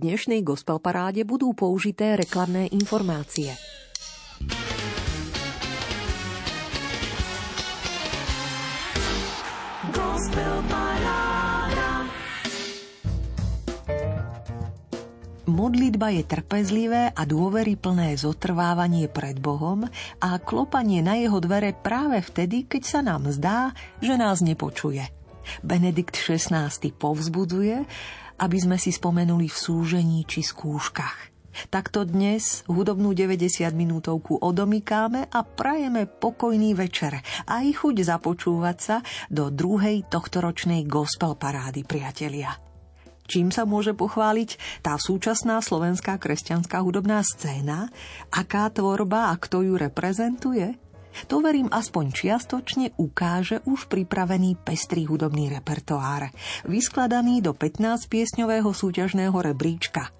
dnešnej gospel paráde budú použité reklamné informácie. Modlitba je trpezlivé a dôveryplné zotrvávanie pred Bohom a klopanie na jeho dvere práve vtedy, keď sa nám zdá, že nás nepočuje. Benedikt XVI povzbudzuje, aby sme si spomenuli v súžení či skúškach. Takto dnes hudobnú 90 minútovku odomykáme a prajeme pokojný večer a i chuť započúvať sa do druhej tohtoročnej gospel parády, priatelia. Čím sa môže pochváliť tá súčasná slovenská kresťanská hudobná scéna? Aká tvorba a kto ju reprezentuje? To verím aspoň čiastočne ukáže už pripravený pestrý hudobný repertoár, vyskladaný do 15-piesňového súťažného rebríčka.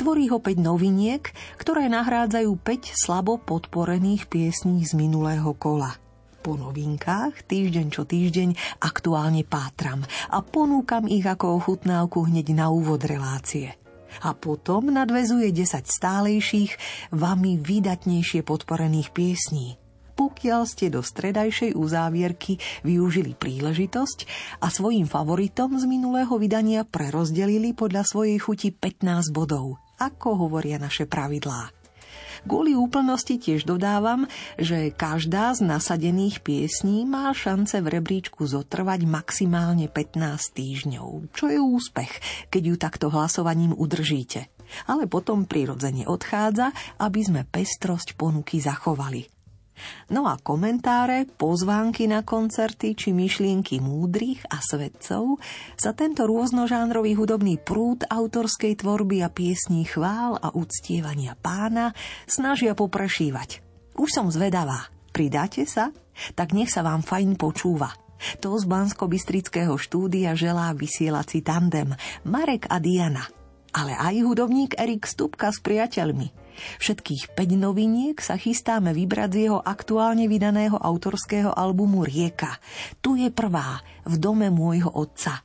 Tvorí ho 5 noviniek, ktoré nahrádzajú 5 slabo podporených piesní z minulého kola po novinkách týždeň čo týždeň aktuálne pátram a ponúkam ich ako ochutnávku hneď na úvod relácie. A potom nadvezuje 10 stálejších, vami výdatnejšie podporených piesní. Pokiaľ ste do stredajšej uzávierky využili príležitosť a svojim favoritom z minulého vydania prerozdelili podľa svojej chuti 15 bodov, ako hovoria naše pravidlá. Kvôli úplnosti tiež dodávam, že každá z nasadených piesní má šance v rebríčku zotrvať maximálne 15 týždňov, čo je úspech, keď ju takto hlasovaním udržíte. Ale potom prirodzene odchádza, aby sme pestrosť ponuky zachovali. No a komentáre, pozvánky na koncerty či myšlienky múdrych a svedcov sa tento rôznožánrový hudobný prúd autorskej tvorby a piesní chvál a uctievania pána snažia poprešívať. Už som zvedavá. Pridáte sa? Tak nech sa vám fajn počúva. To z Bansko-Bystrického štúdia želá vysielací tandem Marek a Diana. Ale aj hudobník Erik Stupka s priateľmi – Všetkých 5 noviniek sa chystáme vybrať z jeho aktuálne vydaného autorského albumu Rieka. Tu je prvá, v dome môjho otca.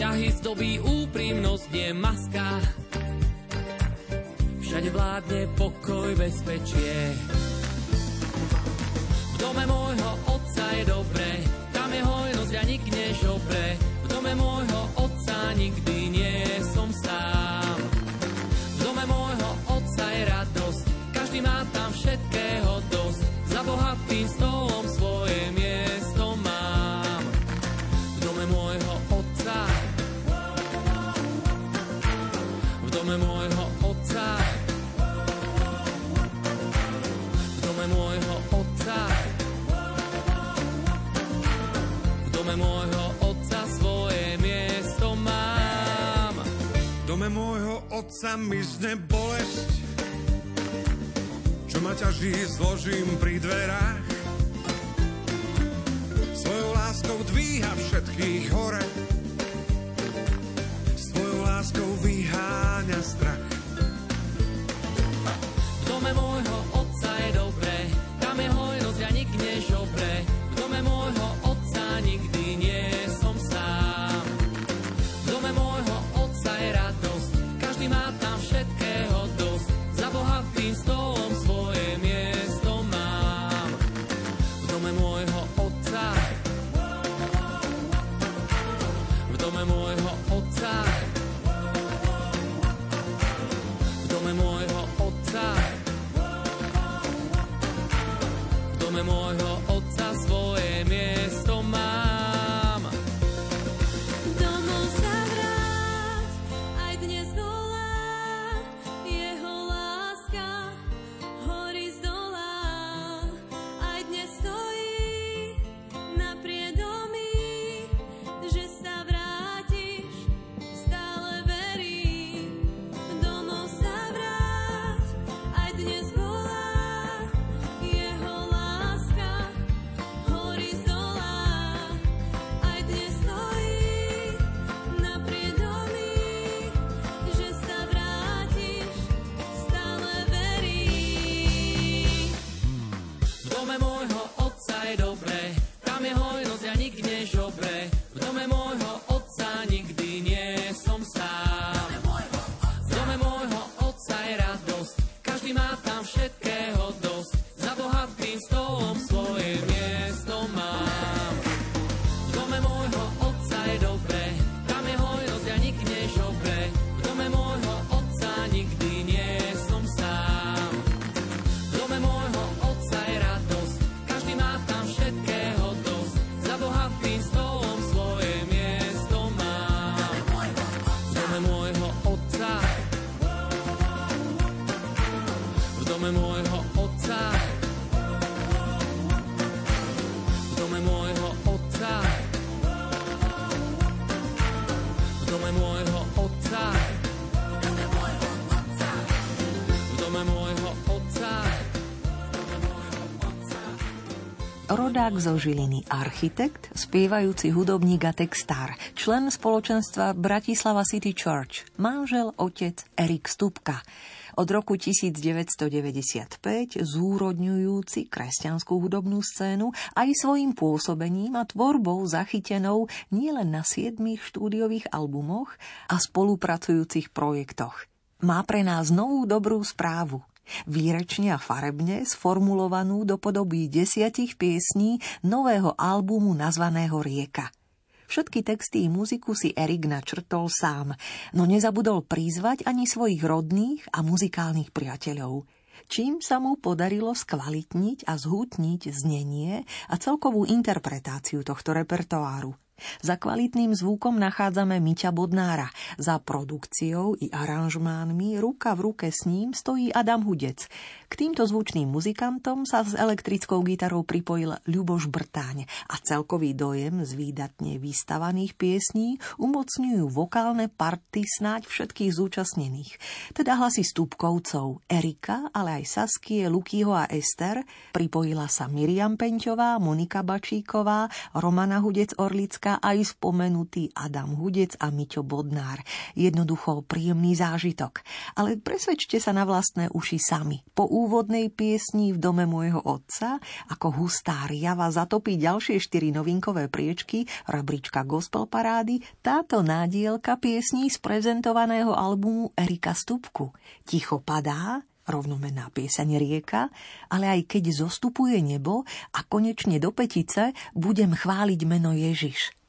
Vzťahy zdobí úprimnosť, nie maska. Všade vládne pokoj, bezpečie. V dome môjho otca je dobre, tam je hojnosť a nik nežobre. V dome môjho otca nikdy nie som sám. V dome môjho otca je radosť, každý má tam všetkého dosť. Za bohatým stolom otca zne bolesť, čo ma ťaží zložím pri dverách. Svojou láskou dvíha všetkých hore, láskou vyháňa strach. V dome môjho dome môjho otca je dobrá. Rodák zo Žiliny, architekt, spievajúci hudobník a textár, člen spoločenstva Bratislava City Church, manžel, otec Erik Stupka. Od roku 1995 zúrodňujúci kresťanskú hudobnú scénu aj svojim pôsobením a tvorbou zachytenou nielen na siedmých štúdiových albumoch a spolupracujúcich projektoch. Má pre nás novú dobrú správu výrečne a farebne sformulovanú do podoby desiatich piesní nového albumu nazvaného Rieka – Všetky texty i muziku si Erik načrtol sám, no nezabudol prizvať ani svojich rodných a muzikálnych priateľov čím sa mu podarilo skvalitniť a zhutniť znenie a celkovú interpretáciu tohto repertoáru. Za kvalitným zvukom nachádzame Miťa Bodnára. Za produkciou i aranžmánmi ruka v ruke s ním stojí Adam Hudec. K týmto zvučným muzikantom sa s elektrickou gitarou pripojil Ľuboš Brtáň a celkový dojem z výdatne vystavaných piesní umocňujú vokálne party snáď všetkých zúčastnených. Teda hlasy stupkovcov Erika, ale aj Saskie, Lukyho a Ester. Pripojila sa Miriam Penťová, Monika Bačíková, Romana Hudec-Orlická Šimečka aj spomenutý Adam Hudec a Miťo Bodnár. Jednoducho príjemný zážitok. Ale presvedčte sa na vlastné uši sami. Po úvodnej piesni v dome môjho otca, ako hustá riava zatopí ďalšie štyri novinkové priečky, rebríčka gospel parády, táto nádielka piesní z prezentovaného albumu Erika Stupku. Ticho padá, rovnomená pieseň rieka, ale aj keď zostupuje nebo a konečne do petice budem chváliť meno Ježiš.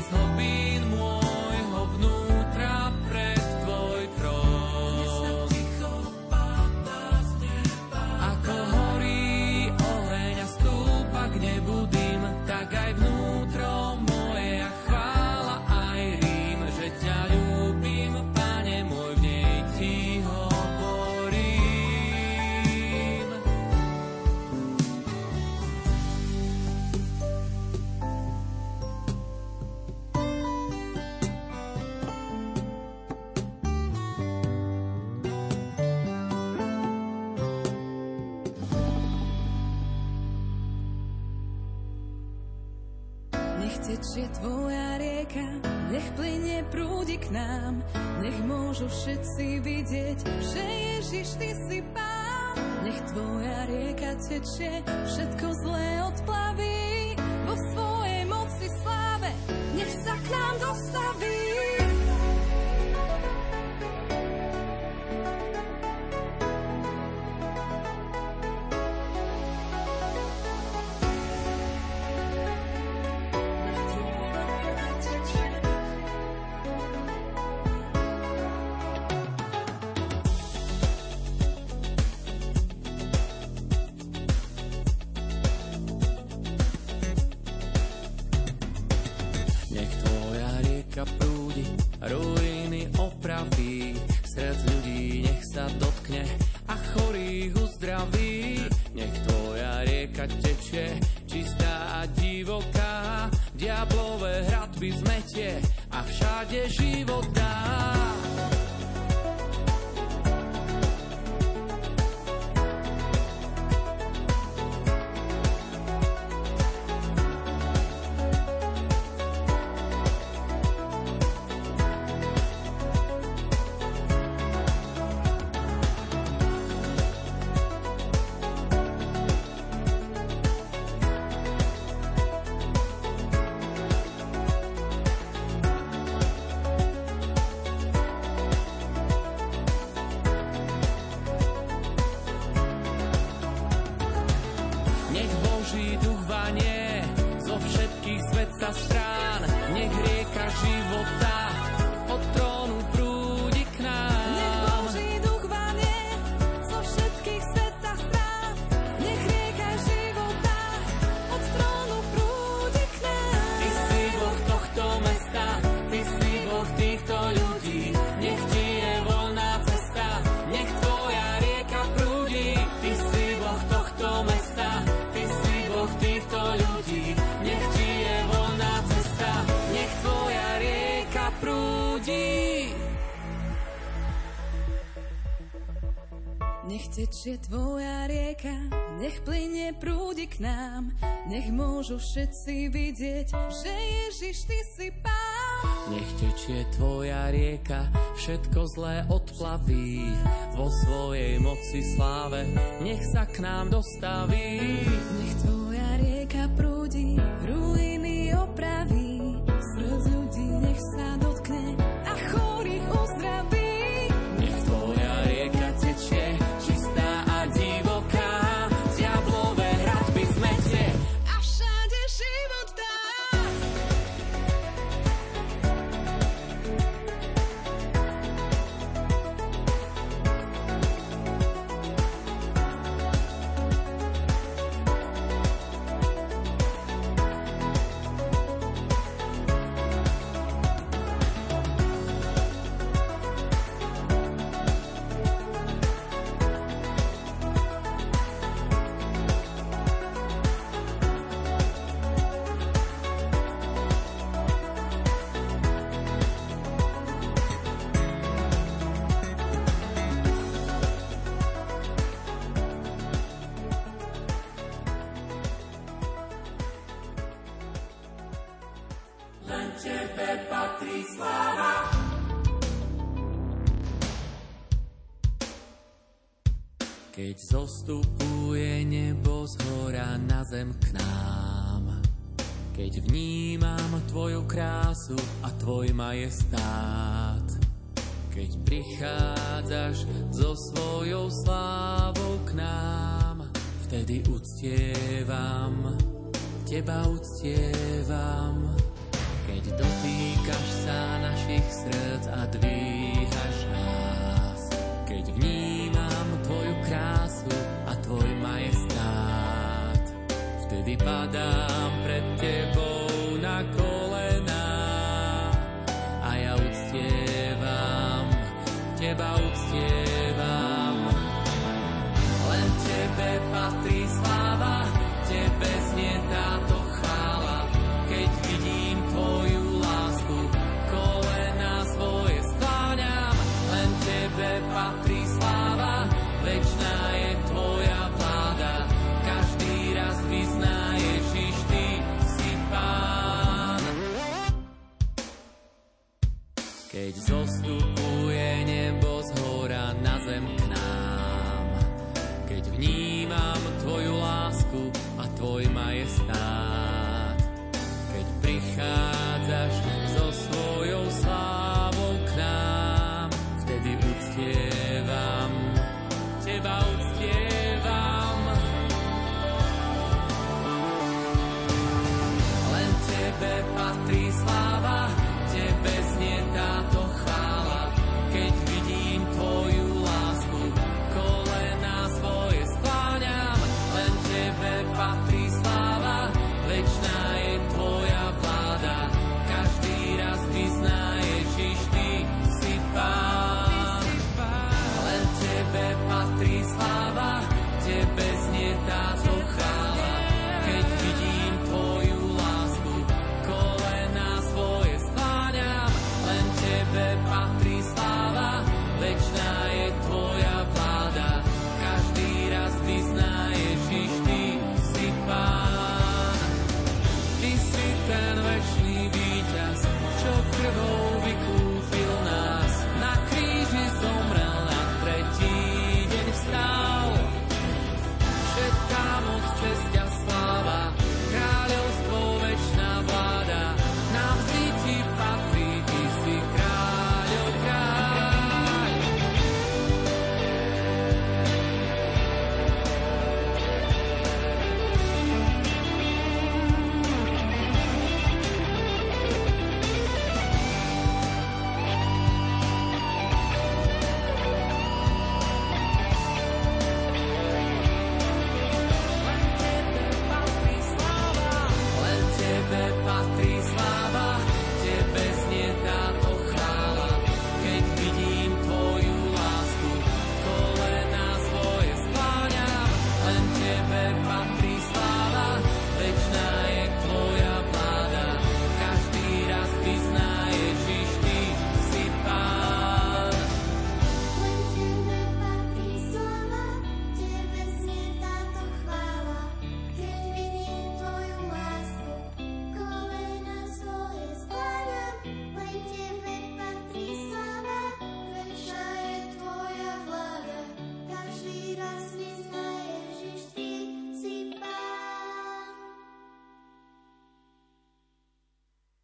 Z hlbín môjho nám, nech môžu všetci vidieť, že Ježiš, ty si pán. Nech tvoja rieka tečie, všetko zlé odplaví, vo svojej moci sláve, nech sa k nám dostaví. Tečie tvoja rieka, nech plyne prúdi k nám, nech môžu všetci vidieť, že Ježiš, Ty si Pán. Nech tečie tvoja rieka, všetko zlé odplaví, vo svojej moci sláve, nech sa k nám dostaví. Nech tvoja rieka prúdi, ruiny opraví,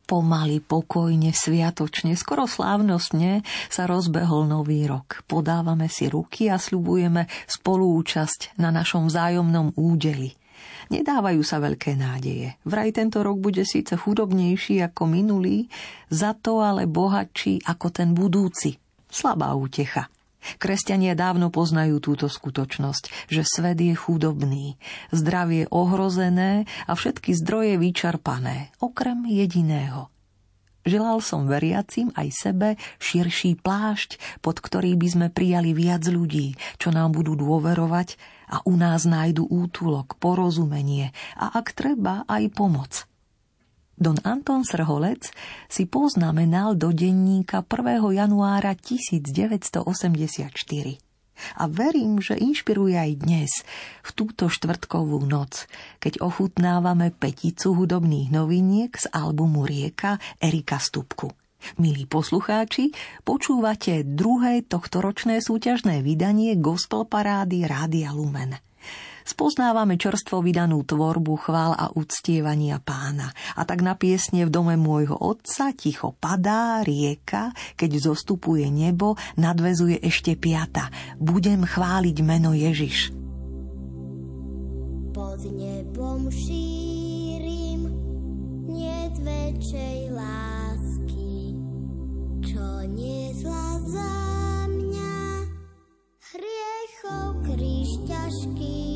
Pomaly, pokojne, sviatočne, skoro slávnostne sa rozbehol nový rok. Podávame si ruky a sľubujeme spolúčasť na našom vzájomnom údeli. Nedávajú sa veľké nádeje. Vraj tento rok bude síce chudobnejší ako minulý, za to ale bohatší ako ten budúci. Slabá útecha. Kresťania dávno poznajú túto skutočnosť, že svet je chudobný, zdravie ohrozené a všetky zdroje vyčerpané, okrem jediného. Želal som veriacim aj sebe širší plášť, pod ktorý by sme prijali viac ľudí, čo nám budú dôverovať a u nás nájdu útulok, porozumenie a ak treba aj pomoc. Don Anton Srholec si poznamenal do denníka 1. januára 1984. A verím, že inšpiruje aj dnes, v túto štvrtkovú noc, keď ochutnávame peticu hudobných noviniek z albumu Rieka Erika Stupku. Milí poslucháči, počúvate druhé tohtoročné súťažné vydanie Gospel Parády Rádia Lumen spoznávame čerstvo vydanú tvorbu chvál a uctievania pána. A tak na piesne v dome môjho otca ticho padá rieka, keď zostupuje nebo, nadvezuje ešte piata. Budem chváliť meno Ježiš. Pod nebom šírim niet väčšej lásky, čo niesla za mňa hriechov kríž ťažký.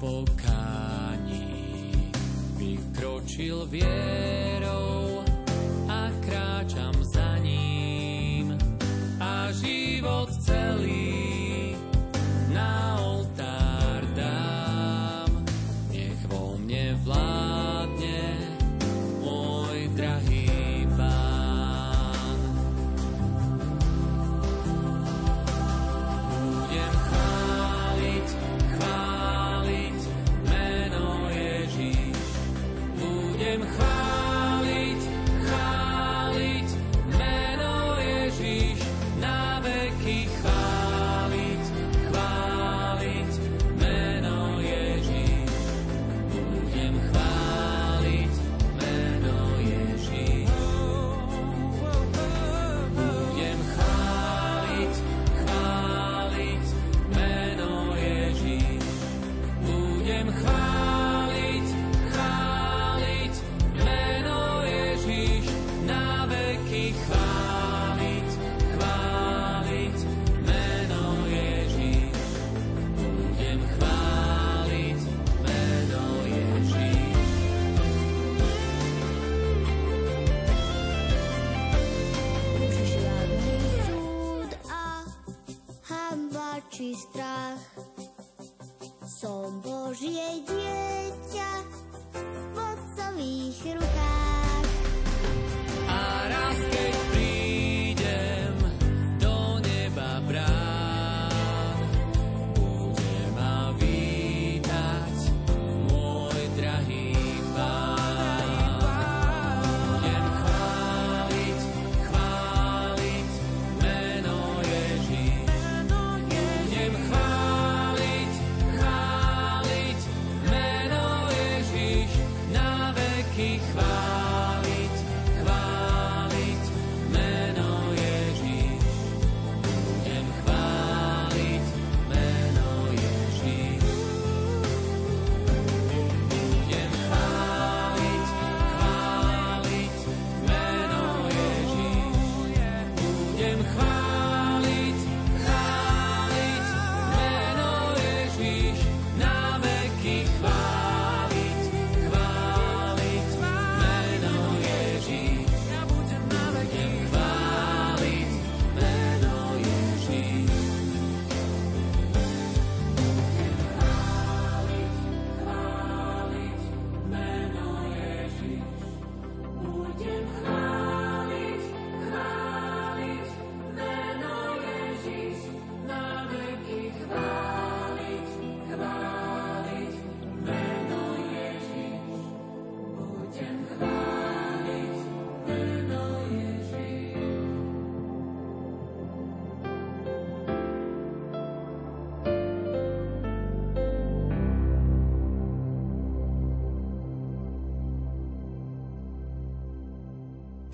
pokáni vykročil vierou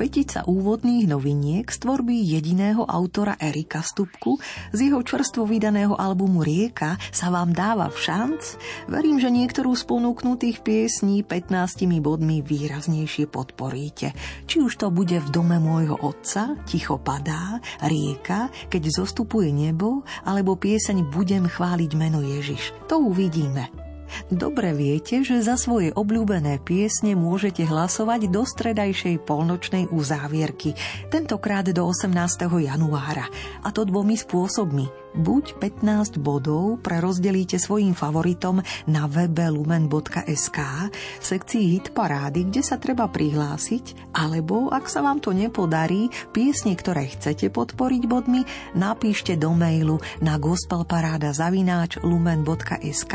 Petica úvodných noviniek z tvorby jediného autora Erika Stupku z jeho čerstvo vydaného albumu Rieka sa vám dáva v šanc. Verím, že niektorú z ponúknutých piesní 15 bodmi výraznejšie podporíte. Či už to bude v dome môjho otca, Ticho padá, Rieka, keď zostupuje nebo, alebo pieseň Budem chváliť meno Ježiš. To uvidíme. Dobre viete, že za svoje obľúbené piesne môžete hlasovať do stredajšej polnočnej uzávierky, tentokrát do 18. januára. A to dvomi spôsobmi. Buď 15 bodov prerozdelíte svojim favoritom na webe lumen.sk v sekcii Hit parády, kde sa treba prihlásiť, alebo ak sa vám to nepodarí, piesne, ktoré chcete podporiť bodmi, napíšte do mailu na gospelparáda zavináč lumen.sk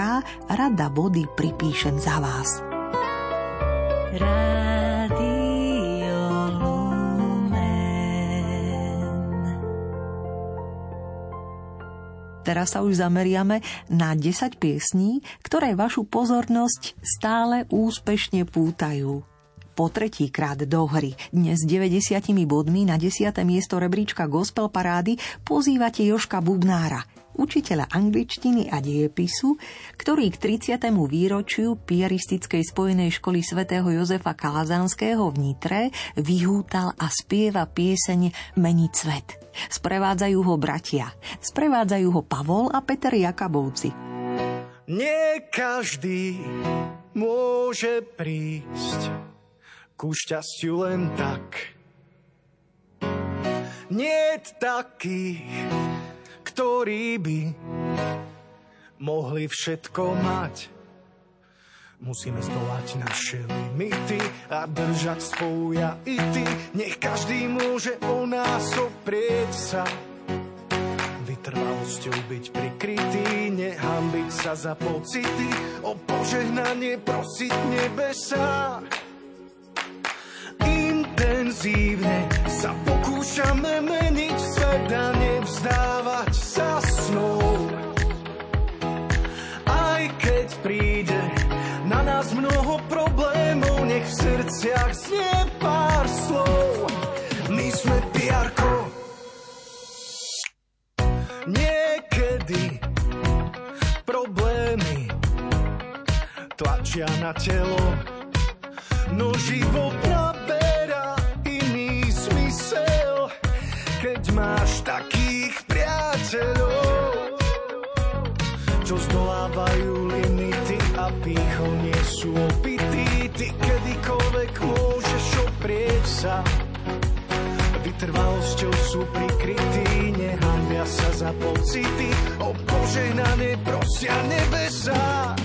rada body pripíšem za vás. Rádio Teraz sa už zameriame na 10 piesní, ktoré vašu pozornosť stále úspešne pútajú. Po tretíkrát do hry, dnes 90 bodmi na 10. miesto rebríčka Gospel Parády pozývate Joška Bubnára, učiteľa angličtiny a diepisu, ktorý k 30. výročiu piaristickej spojenej školy svätého Jozefa Kalazanského v Nitre vyhútal a spieva pieseň Meniť svet. Sprevádzajú ho bratia. Sprevádzajú ho Pavol a Peter Jakabovci. Nie každý môže prísť ku šťastiu len tak. Nie takých, ktorí by mohli všetko mať. Musíme zdolať naše limity a držať spolu ja i ty. Nech každý môže o nás oprieť sa. Vytrvalosťou byť prikrytý, nehambiť sa za pocity, o požehnanie prosiť nebesa. Intenzívne sa pokúšame meniť svet a nevzdávať sa snou. Nech v srdciach znie pár slov. My sme piarko. Niekedy problémy tlačia na telo, no život naberá iný zmysel, keď máš takých priateľov, čo zdolávajú limity a pýchou nie sú opití. Ty kedykoľvek môžeš oprieť sa, vytrvalosťou sú prikrytí, nehambia sa za pocity, o požehnanie prosia nebesa.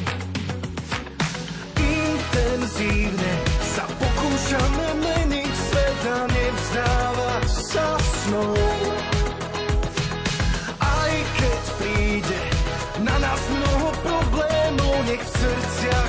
Intenzívne sa pokúšame meniť svet a nevzdávať sa snou. Aj keď príde na nás mnoho problémov, nech v srdciach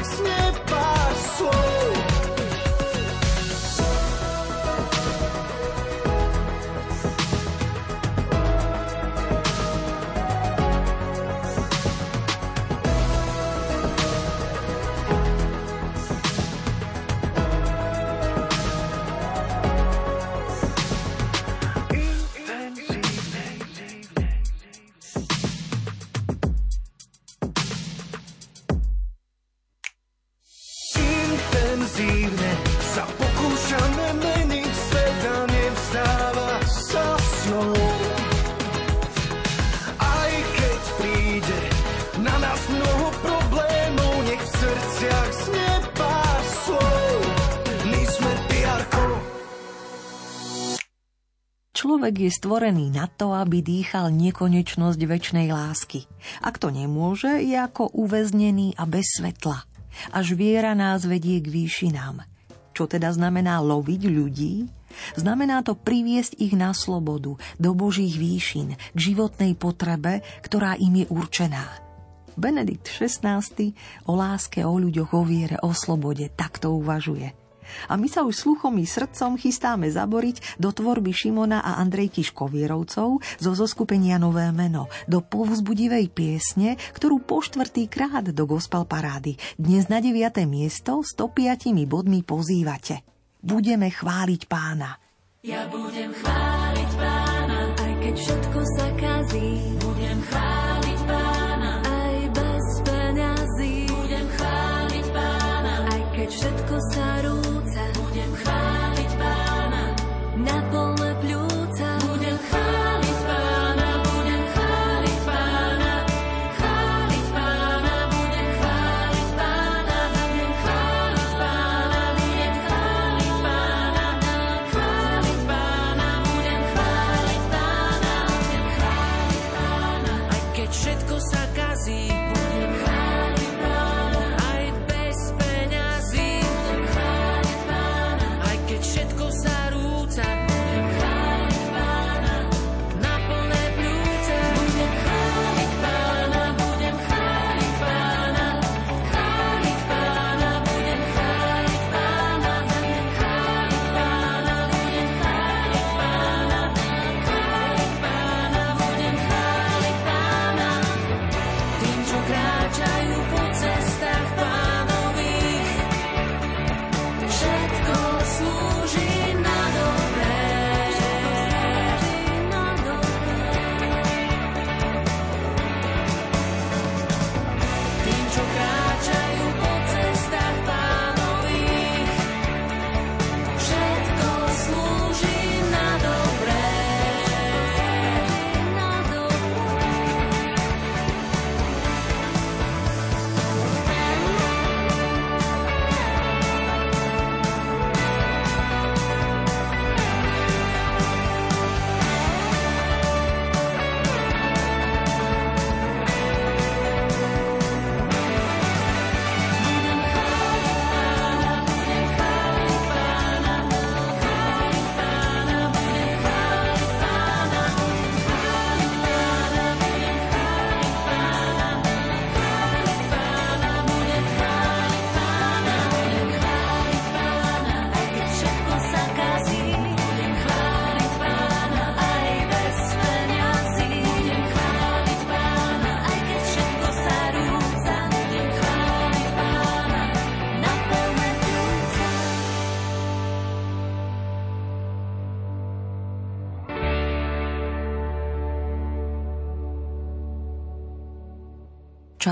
Človek je stvorený na to, aby dýchal nekonečnosť väčšnej lásky. Ak to nemôže, je ako uväznený a bez svetla. Až viera nás vedie k výšinám. Čo teda znamená loviť ľudí? Znamená to priviesť ich na slobodu, do božích výšin, k životnej potrebe, ktorá im je určená. Benedikt XVI o láske, o ľuďoch, o viere, o slobode takto uvažuje – a my sa už sluchom i srdcom chystáme zaboriť do tvorby Šimona a Andrejky Škovierovcov zo zoskupenia Nové meno, do povzbudivej piesne, ktorú po štvrtý krát do gospel parády dnes na 9. miesto 105 bodmi pozývate. Budeme chváliť pána. Ja budem chváliť pána, aj keď všetko sa kazí. Budem chváliť keď všetko sa rúca.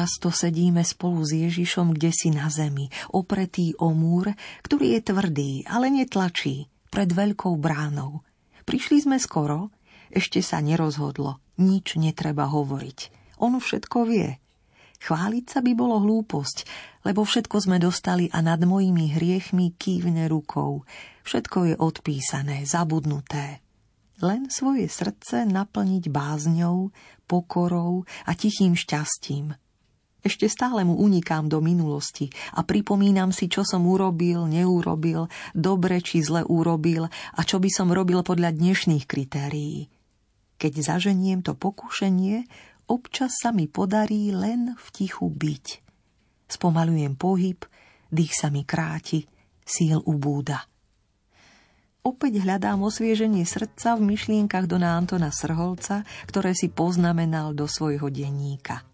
Často sedíme spolu s Ježišom kde si na zemi, opretý o múr, ktorý je tvrdý, ale netlačí, pred veľkou bránou. Prišli sme skoro, ešte sa nerozhodlo, nič netreba hovoriť. On všetko vie. Chváliť sa by bolo hlúposť, lebo všetko sme dostali a nad mojimi hriechmi kývne rukou. Všetko je odpísané, zabudnuté. Len svoje srdce naplniť bázňou, pokorou a tichým šťastím – ešte stále mu unikám do minulosti a pripomínam si, čo som urobil, neurobil, dobre či zle urobil a čo by som robil podľa dnešných kritérií. Keď zaženiem to pokušenie, občas sa mi podarí len v tichu byť. Spomalujem pohyb, dých sa mi kráti, síl ubúda. Opäť hľadám osvieženie srdca v myšlienkach do Antona Srholca, ktoré si poznamenal do svojho denníka –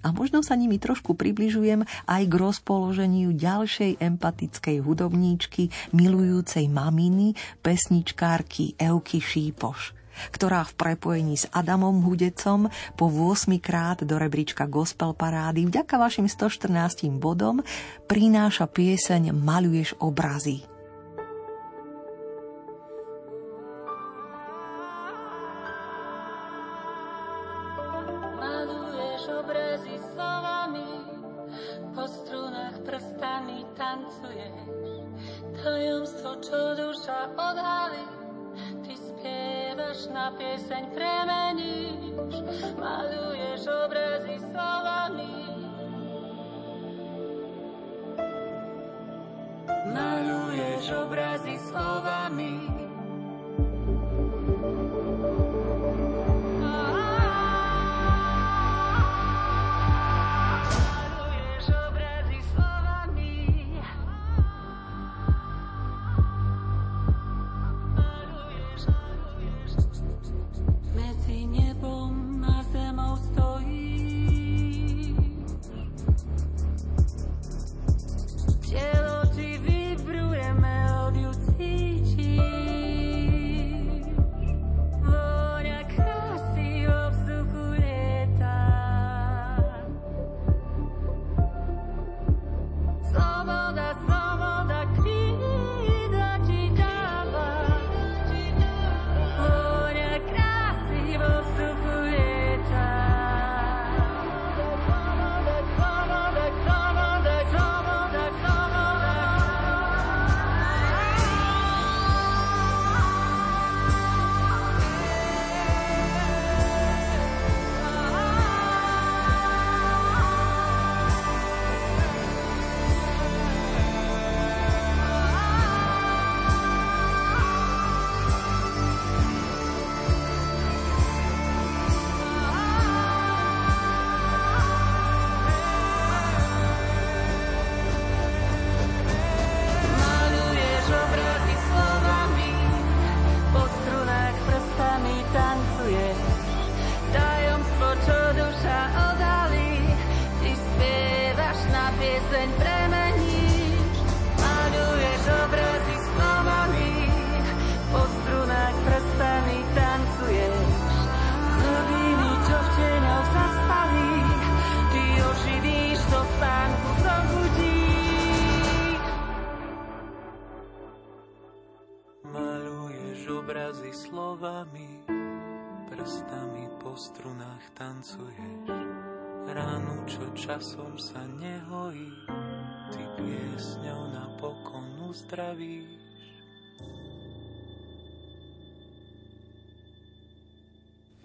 a možno sa nimi trošku približujem aj k rozpoloženiu ďalšej empatickej hudobníčky, milujúcej maminy, pesničkárky Euky Šípoš ktorá v prepojení s Adamom Hudecom po 8 krát do rebríčka Gospel Parády vďaka vašim 114 bodom prináša pieseň Maluješ obrazy. Pieseň premeníš, maluješ obrazy slovami. Maluješ obrazy slovami.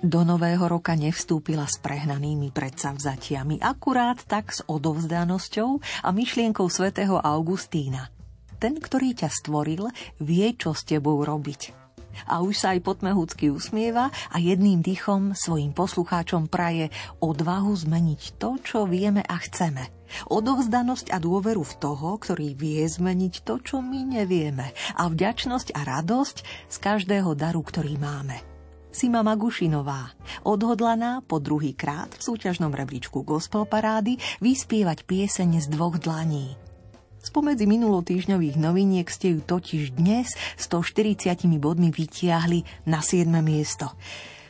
Do nového roka nevstúpila s prehnanými predsavzatiami, akurát tak s odovzdanosťou a myšlienkou svätého Augustína. Ten, ktorý ťa stvoril, vie, čo s tebou robiť a už sa aj potmehúcky usmieva a jedným dýchom svojim poslucháčom praje odvahu zmeniť to, čo vieme a chceme. Odovzdanosť a dôveru v toho, ktorý vie zmeniť to, čo my nevieme. A vďačnosť a radosť z každého daru, ktorý máme. Sima Magušinová, odhodlaná po druhý krát v súťažnom rebríčku Gospel Parády vyspievať pieseň z dvoch dlaní – Spomedzi minulotýžňových noviniek ste ju totiž dnes 140 bodmi vytiahli na 7. miesto.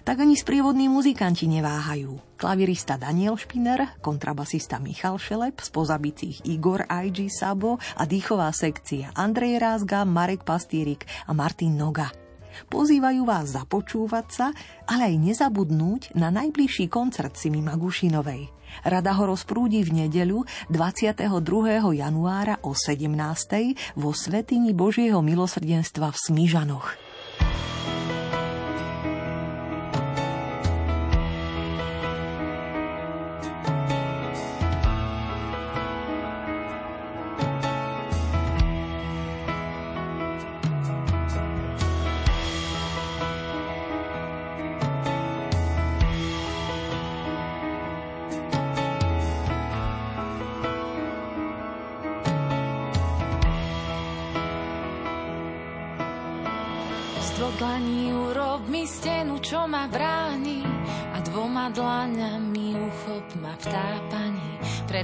Tak ani sprievodní muzikanti neváhajú. Klavirista Daniel Špiner, kontrabasista Michal Šelep, z pozabitých Igor IG Sabo a dýchová sekcia Andrej Rázga, Marek Pastírik a Martin Noga. Pozývajú vás započúvať sa, ale aj nezabudnúť na najbližší koncert Simi Magušinovej. Rada ho rozprúdi v nedeľu 22. januára o 17. vo Svetini Božieho milosrdenstva v Smižanoch.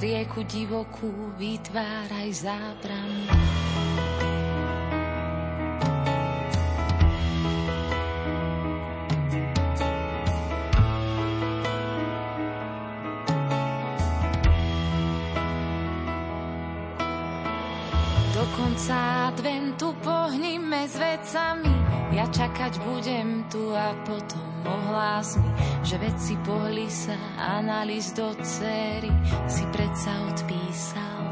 Rieku divokú vytváraj zábrany. Do konca adventu pohnime s vecami, ja čakať budem tu a potom ohlás mi, že veci pohli sa a na list do céry si predsa odpísal.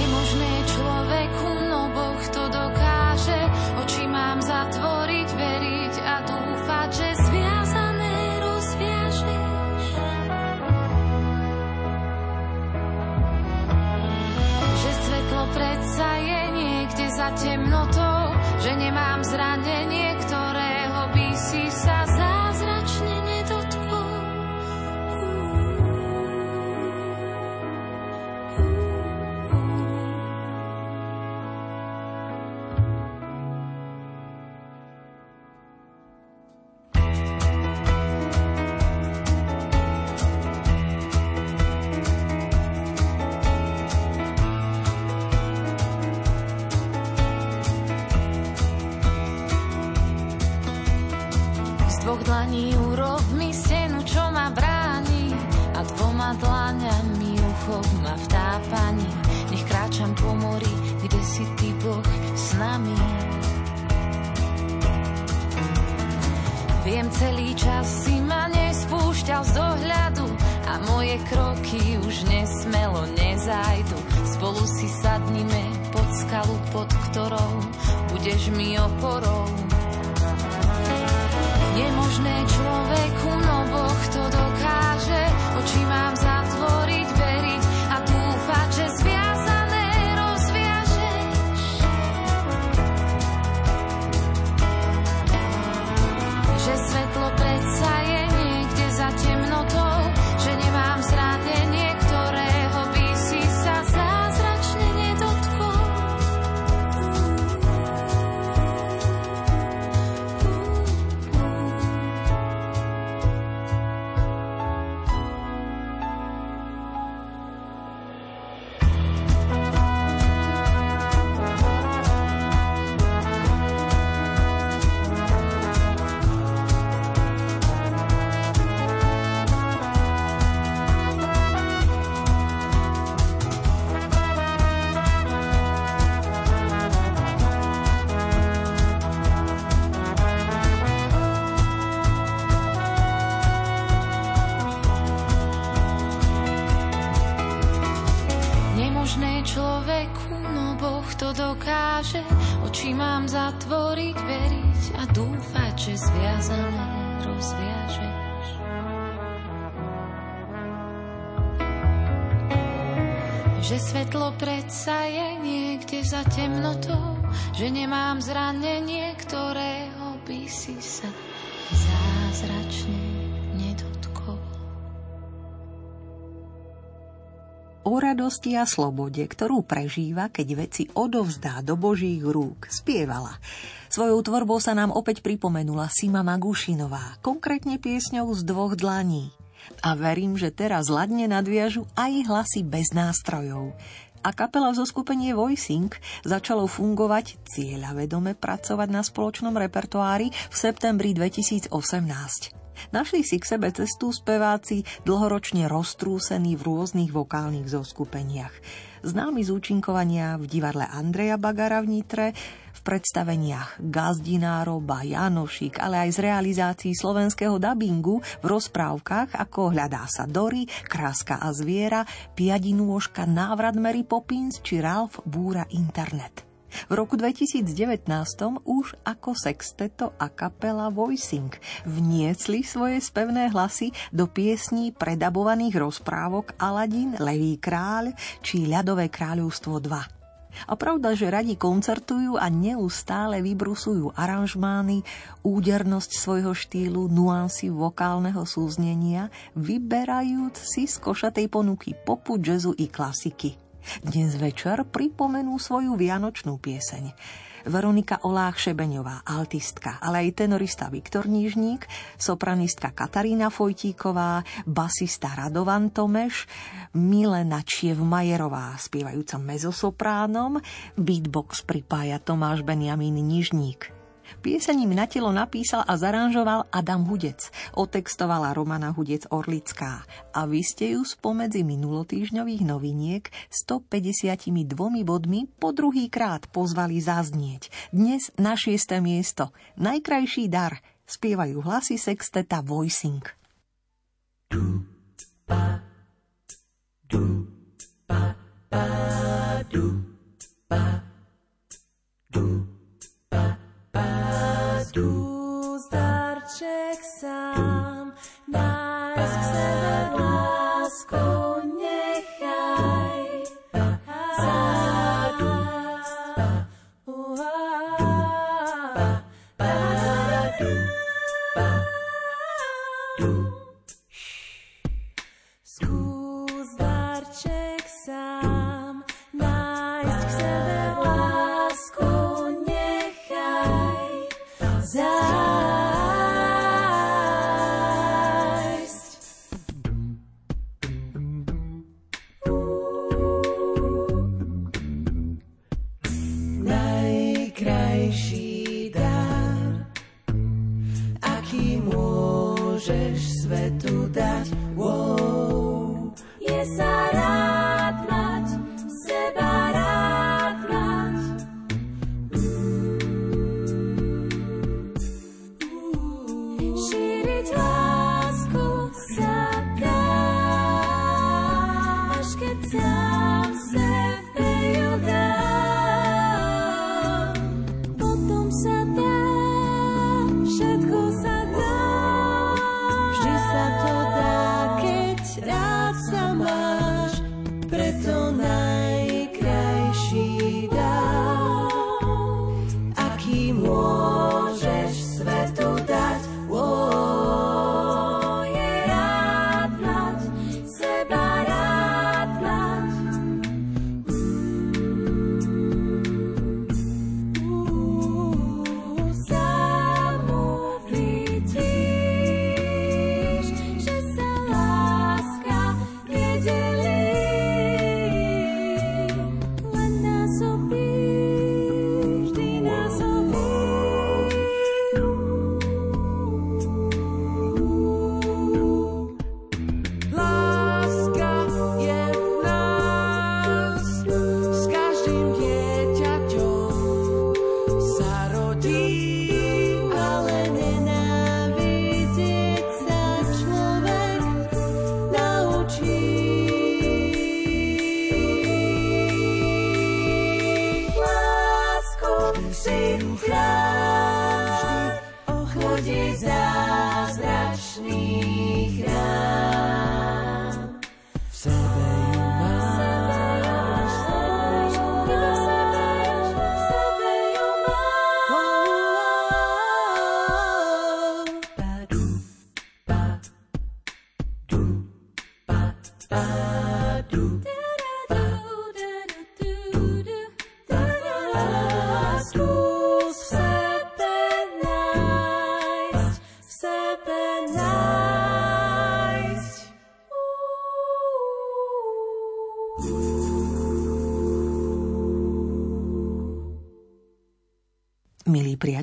Nemožné človeku, no Boh to dokáže, oči mám zatvoriť, veriť a dúfať, že zviazané rozviažeš. Že svetlo predsa je niekde za temnotou, mám zatvoriť, veriť a dúfať, že zviazané rozviažeš. Že svetlo predsa je niekde za temnotou, že nemám zranenie, ktorého by si sa zázračne o radosti a slobode, ktorú prežíva, keď veci odovzdá do Božích rúk, spievala. Svojou tvorbou sa nám opäť pripomenula Sima Magušinová, konkrétne piesňou z dvoch dlaní. A verím, že teraz ladne nadviažu aj hlasy bez nástrojov. a kapela zo skupenie Voicing začalo fungovať cieľavedome pracovať na spoločnom repertoári v septembri 2018. Našli si k sebe cestu speváci dlhoročne roztrúsení v rôznych vokálnych zoskupeniach. Známi z účinkovania v divadle Andreja Bagara v Nitre, v predstaveniach Gazdinárov, Janošik, ale aj z realizácií slovenského dabingu v rozprávkach ako Hľadá sa Dory, Kráska a zviera, Piadinôžka, Návrat Mary Poppins či Ralph Búra Internet. V roku 2019 už ako sexteto a kapela Voicing vniesli svoje spevné hlasy do piesní predabovaných rozprávok Aladin, Levý kráľ či Ľadové kráľovstvo 2. A pravda, že radi koncertujú a neustále vybrusujú aranžmány, údernosť svojho štýlu, nuancy vokálneho súznenia, vyberajúc si z košatej ponuky popu, jazzu i klasiky. Dnes večer pripomenú svoju vianočnú pieseň. Veronika Olách Šebeňová, altistka, ale aj tenorista Viktor Nížník, sopranistka Katarína Fojtíková, basista Radovan Tomeš, Milena Čievmajerová, spievajúca mezosopránom, beatbox pripája Tomáš Benjamín Nižník. Pieseň im na telo napísal a zaranžoval Adam Hudec. Otextovala Romana Hudec Orlická. A vy ste ju spomedzi minulotýžňových noviniek 152 bodmi po druhý krát pozvali zaznieť. Dnes na šiesté miesto. Najkrajší dar. Spievajú hlasy sexteta Voicing. Du, ba, du, ba, ba, du, ba,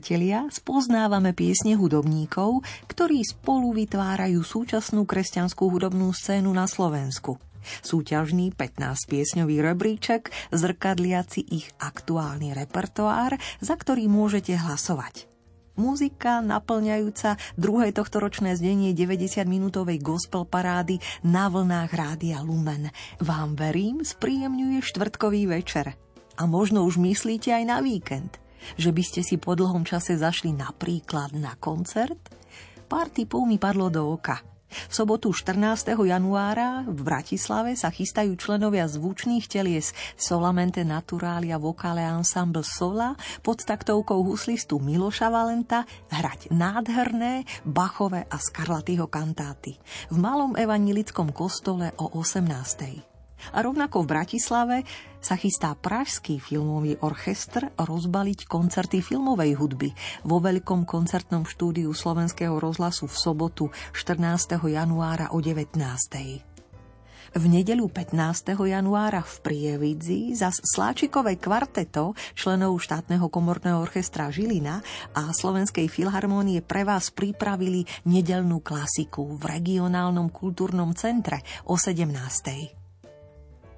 priatelia, spoznávame piesne hudobníkov, ktorí spolu vytvárajú súčasnú kresťanskú hudobnú scénu na Slovensku. Súťažný 15-piesňový rebríček, zrkadliaci ich aktuálny repertoár, za ktorý môžete hlasovať. Muzika naplňajúca druhé tohtoročné zdenie 90-minútovej gospel parády na vlnách Rádia Lumen. Vám verím, spríjemňuje štvrtkový večer. A možno už myslíte aj na víkend – že by ste si po dlhom čase zašli napríklad na koncert? Pár typov mi padlo do oka. V sobotu 14. januára v Bratislave sa chystajú členovia zvučných telies Solamente Naturalia Vocale Ensemble Sola pod taktovkou huslistu Miloša Valenta hrať nádherné Bachové a Skarlatýho kantáty v malom evanilickom kostole o 18. A rovnako v Bratislave sa chystá Pražský filmový orchestr rozbaliť koncerty filmovej hudby vo veľkom koncertnom štúdiu Slovenského rozhlasu v sobotu 14. januára o 19. V nedelu 15. januára v Prievidzi zas Sláčikové kvarteto členov štátneho komorného orchestra Žilina a Slovenskej filharmónie pre vás pripravili nedelnú klasiku v regionálnom kultúrnom centre o 17.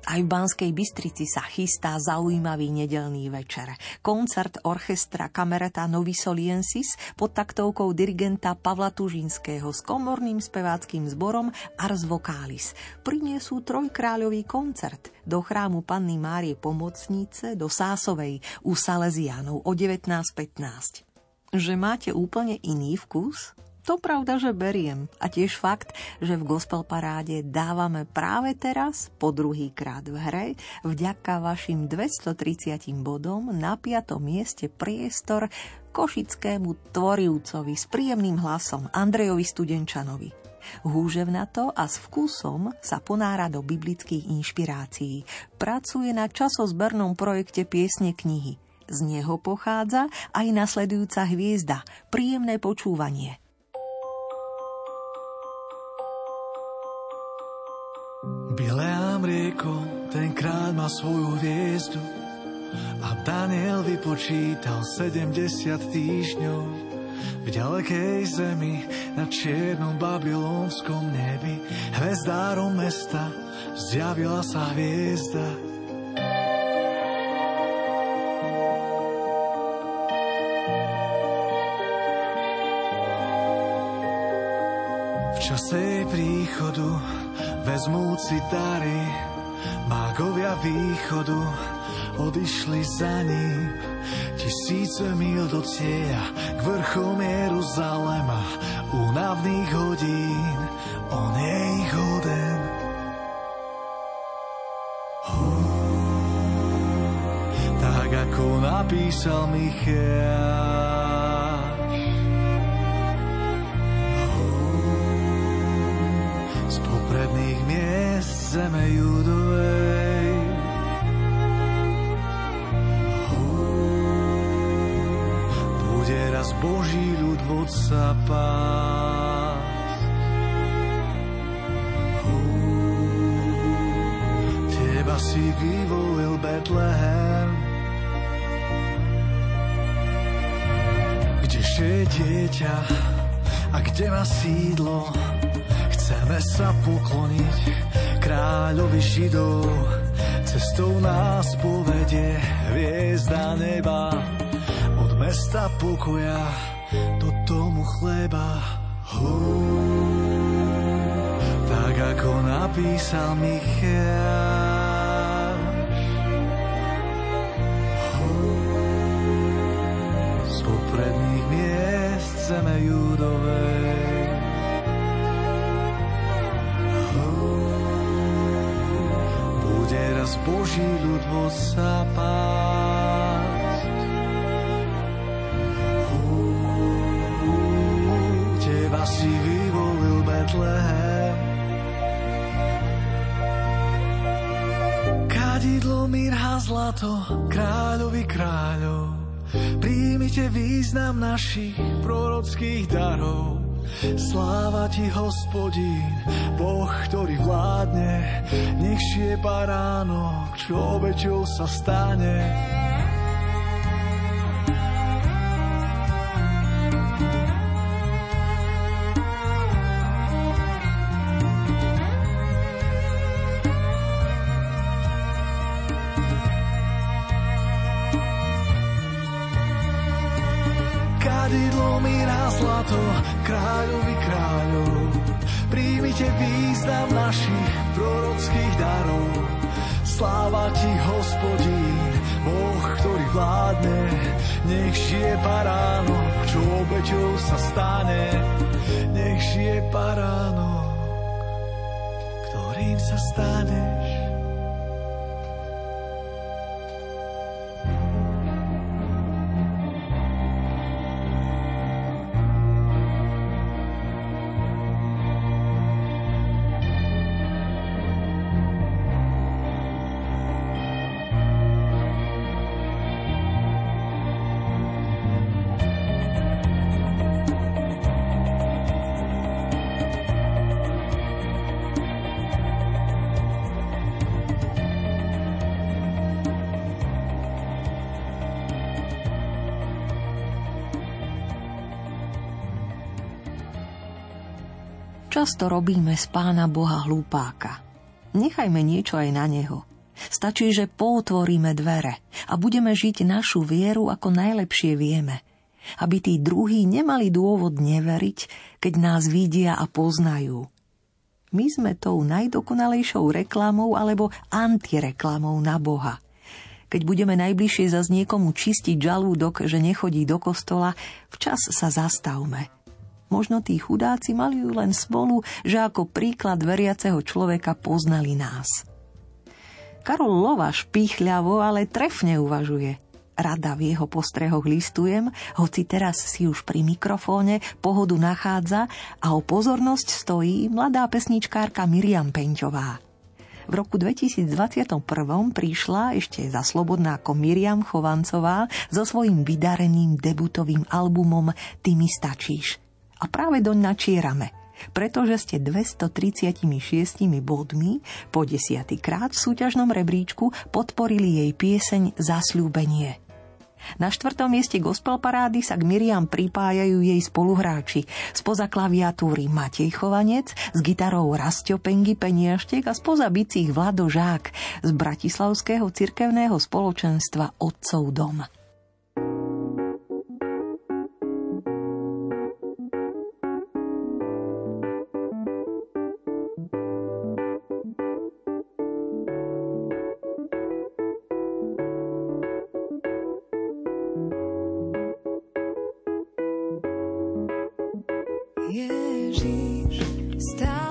Aj v Banskej Bystrici sa chystá zaujímavý nedelný večer. Koncert orchestra Kamereta Novisoliensis pod taktovkou dirigenta Pavla Tužinského s komorným speváckým zborom Ars Vocalis. Priniesú trojkráľový koncert do chrámu Panny Márie Pomocnice do Sásovej u Salesianov o 19.15. Že máte úplne iný vkus? To pravda, že beriem. A tiež fakt, že v gospel paráde dávame práve teraz, po druhý krát v hre, vďaka vašim 230 bodom na piatom mieste priestor košickému tvorivcovi s príjemným hlasom Andrejovi Studenčanovi. Húževnato a s vkusom sa ponára do biblických inšpirácií. Pracuje na časozbernom projekte piesne knihy. Z neho pochádza aj nasledujúca hviezda. Príjemné počúvanie. Bileám rieko, tenkrát má svoju hviezdu a Daniel vypočítal 70 týždňov. V ďalekej zemi na čiernom babylonskom nebi hvezdárom mesta zjavila sa hviezda. V čase jej príchodu vezmúci dary, mágovia východu odišli za ním. Tisíce mil do cieľa k vrchom Jeruzalema, únavných hodín, on je ich hoden. Tak ako napísal Michal, zeme judovej. Bude raz Boží ľud vodca pás. Teba si vyvolil Betlehem, kdeže je dieťa a kde má sídlo, chceme sa pokloniť kráľovi Židov, cestou nás povedie hviezda neba. Od mesta pokoja do domu chleba. Hú, tak ako napísal Michal. Boží ľud vo sa pásť. Teba si vyvolil Betlehem. Kadidlo, mirha, zlato, kráľovi kráľov. Príjmite význam našich prorockých darov Sláva ti, hospodín, Boh, ktorý vládne, nech šie baránok, čo obeťou sa stane. Kadidlo mi na zlato, kráľovi kráľov, príjmite význam našich prorockých darov. Sláva ti, hospodín, Boh, ktorý vládne, nech žije paránok, čo obeťou sa stane. Nech žije paránok, ktorým sa staneš. Často robíme z pána Boha hlúpáka. Nechajme niečo aj na neho. Stačí, že pootvoríme dvere a budeme žiť našu vieru ako najlepšie vieme. Aby tí druhí nemali dôvod neveriť, keď nás vidia a poznajú. My sme tou najdokonalejšou reklamou alebo antireklamou na Boha. Keď budeme najbližšie zas niekomu čistiť žalúdok, že nechodí do kostola, včas sa zastavme – Možno tí chudáci mali len smolu, že ako príklad veriaceho človeka poznali nás. Karol Lova špíchľavo, ale trefne uvažuje. Rada v jeho postrehoch listujem, hoci teraz si už pri mikrofóne pohodu nachádza a o pozornosť stojí mladá pesničkárka Miriam Peňťová. V roku 2021 prišla ešte za slobodná ako Miriam Chovancová so svojím vydareným debutovým albumom Ty mi stačíš – a práve doň načierame, pretože ste 236 bodmi po desiatýkrát v súťažnom rebríčku podporili jej pieseň Zasľúbenie. Na štvrtom mieste gospel parády sa k Miriam pripájajú jej spoluhráči. Spoza klaviatúry Matej Chovanec, s gitarou Rastio Pengy Peniaštek a spoza bicích Vlado Žák z Bratislavského cirkevného spoločenstva Otcov dom. jeżysz, stał.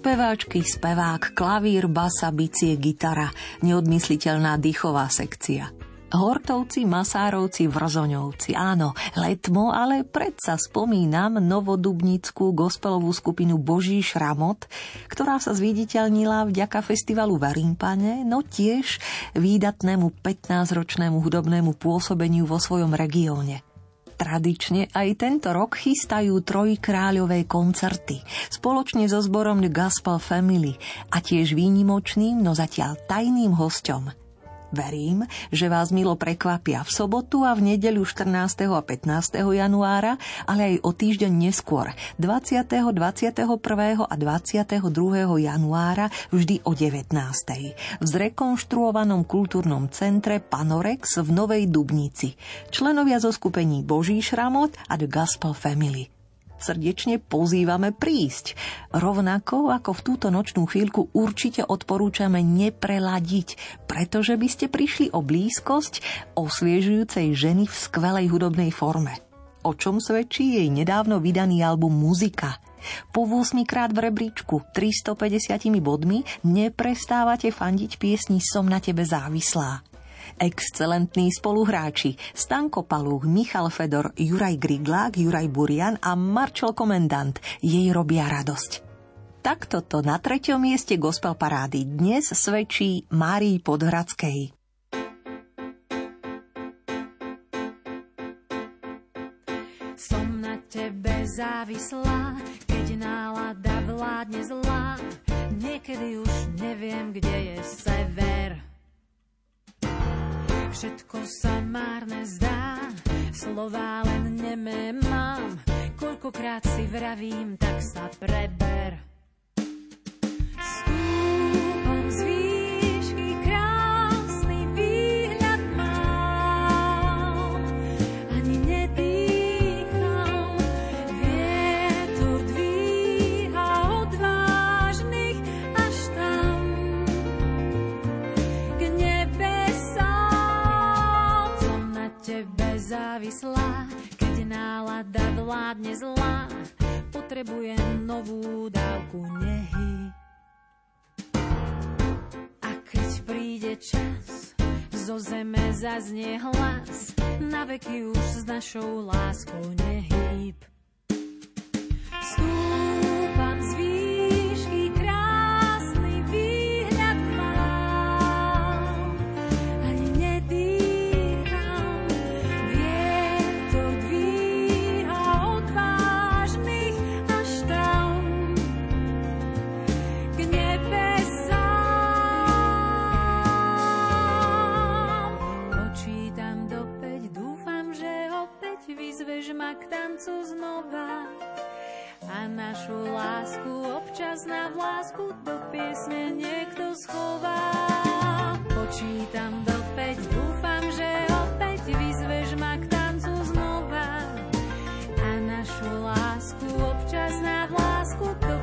Speváčky, spevák, klavír, basa, bicie, gitara, neodmysliteľná dýchová sekcia. Hortovci, Masárovci, Vrzoňovci. Áno, letmo, ale predsa spomínam novodubnickú gospelovú skupinu Boží šramot, ktorá sa zviditeľnila vďaka festivalu v no tiež výdatnému 15-ročnému hudobnému pôsobeniu vo svojom regióne. Tradične aj tento rok chystajú trojkráľové koncerty spoločne so zborom The Gospel Family a tiež výnimočným, no zatiaľ tajným hostom Verím, že vás milo prekvapia v sobotu a v nedeľu 14. a 15. januára, ale aj o týždeň neskôr, 20., 21. a 22. januára vždy o 19. v zrekonštruovanom kultúrnom centre Panorex v Novej Dubnici. Členovia zo skupení Boží šramot a The Gospel Family srdečne pozývame prísť. Rovnako ako v túto nočnú chvíľku určite odporúčame nepreladiť, pretože by ste prišli o blízkosť osviežujúcej ženy v skvelej hudobnej forme. O čom svedčí jej nedávno vydaný album Muzika – po 8 krát v rebríčku 350 bodmi neprestávate fandiť piesni Som na tebe závislá. Excelentní spoluhráči Stanko Palúch, Michal Fedor, Juraj Griglák, Juraj Burian a Marčol Komendant jej robia radosť. Takto to na treťom mieste gospel parády dnes svedčí Márii Podhradskej. Som na tebe závislá, keď nálada vládne zlá. Niekedy už neviem, kde je sever. Všetko sa márne zdá, slová len nemé mám. Koľkokrát si vravím, tak sa preber. Závislá, keď nálada vládne zlá, potrebujem novú dávku nehy. A keď príde čas, zo zeme zaznie hlas, na veky už s našou láskou nehýb. Stúpam ma k tancu znova a našu lásku občas na vlásku do piesne niekto schová. Počítam do päť, dúfam, že opäť vyzveš ma k tancu znova a našu lásku občas na vlásku do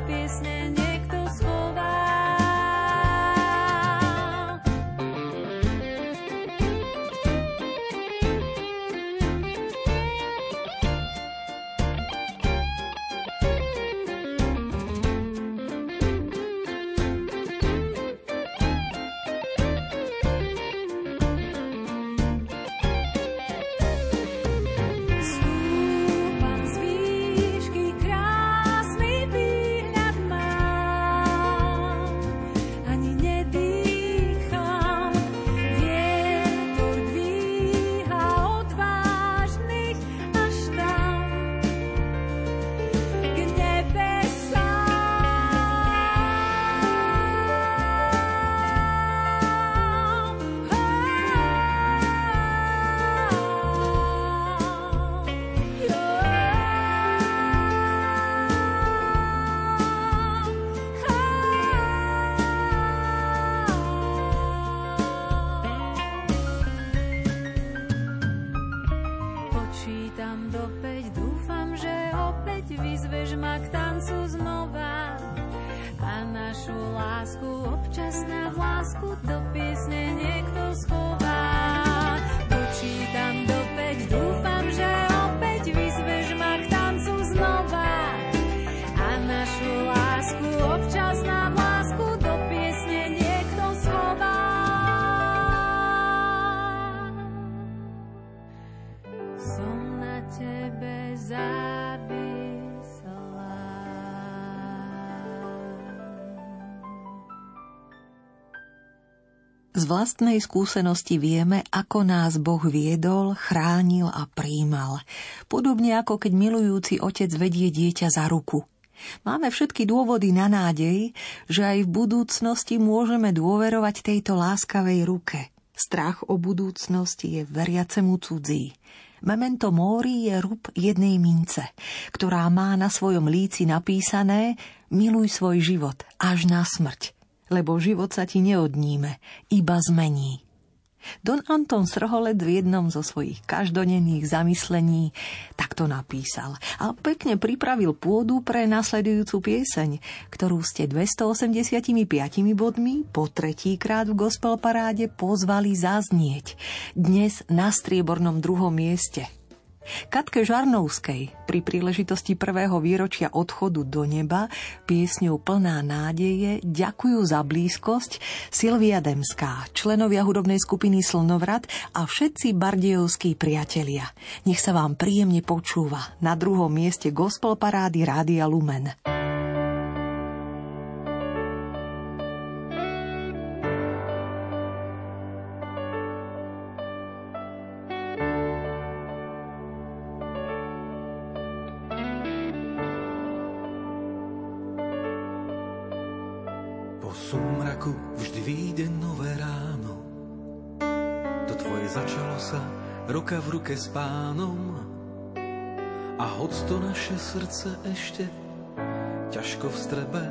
vlastnej skúsenosti vieme, ako nás Boh viedol, chránil a príjmal. Podobne ako keď milujúci otec vedie dieťa za ruku. Máme všetky dôvody na nádej, že aj v budúcnosti môžeme dôverovať tejto láskavej ruke. Strach o budúcnosti je veriacemu cudzí. Memento mori je rub jednej mince, ktorá má na svojom líci napísané Miluj svoj život až na smrť lebo život sa ti neodníme, iba zmení. Don Anton Srholec v jednom zo svojich každodenných zamyslení takto napísal a pekne pripravil pôdu pre nasledujúcu pieseň, ktorú ste 285 bodmi po tretíkrát v gospel paráde pozvali zaznieť. Dnes na striebornom druhom mieste – Katke Žarnovskej pri príležitosti prvého výročia odchodu do neba piesňou plná nádeje ďakujú za blízkosť Silvia Demská, členovia hudobnej skupiny Slnovrat a všetci bardejovskí priatelia. Nech sa vám príjemne počúva na druhom mieste gospel parády Rádia Lumen. S pánom a hoď to naše srdce ešte ťažko v strebe,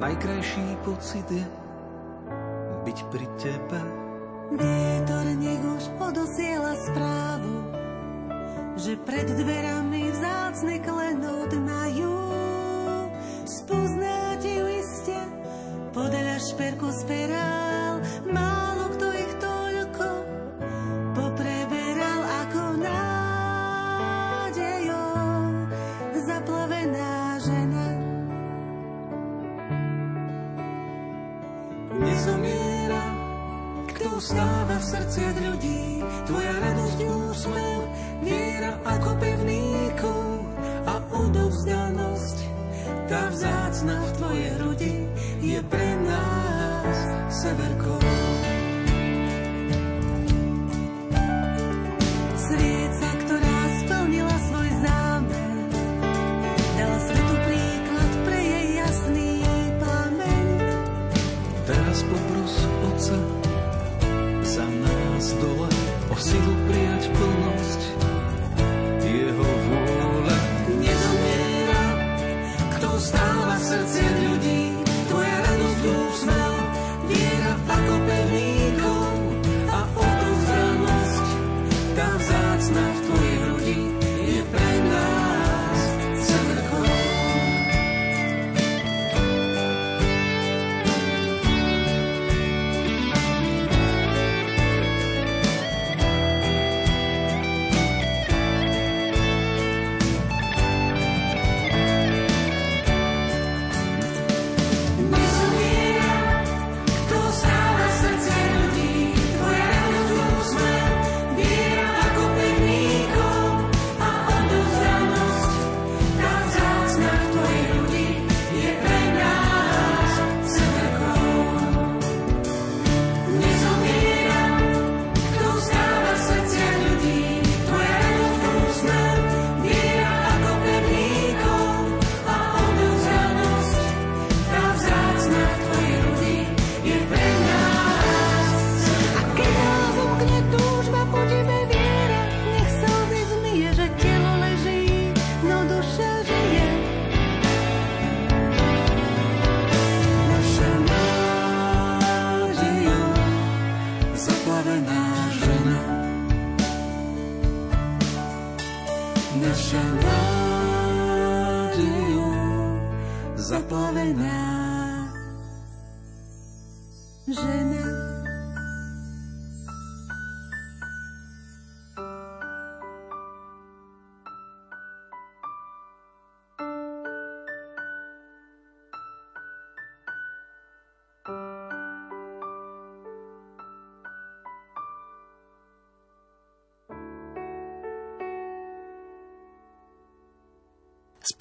najkrajší pocit je byť pri tebe. Vietor nech už odosiela správu, že pred dverami vzácne klenot majú. Spoznáte ju iste podľa šperku sperál, málo srdciach ľudí, tvoja radosť, úsmev, viera ako pevný kov a odovzdanosť. Tá vzácna v tvojej hrudi je pre nás severkou.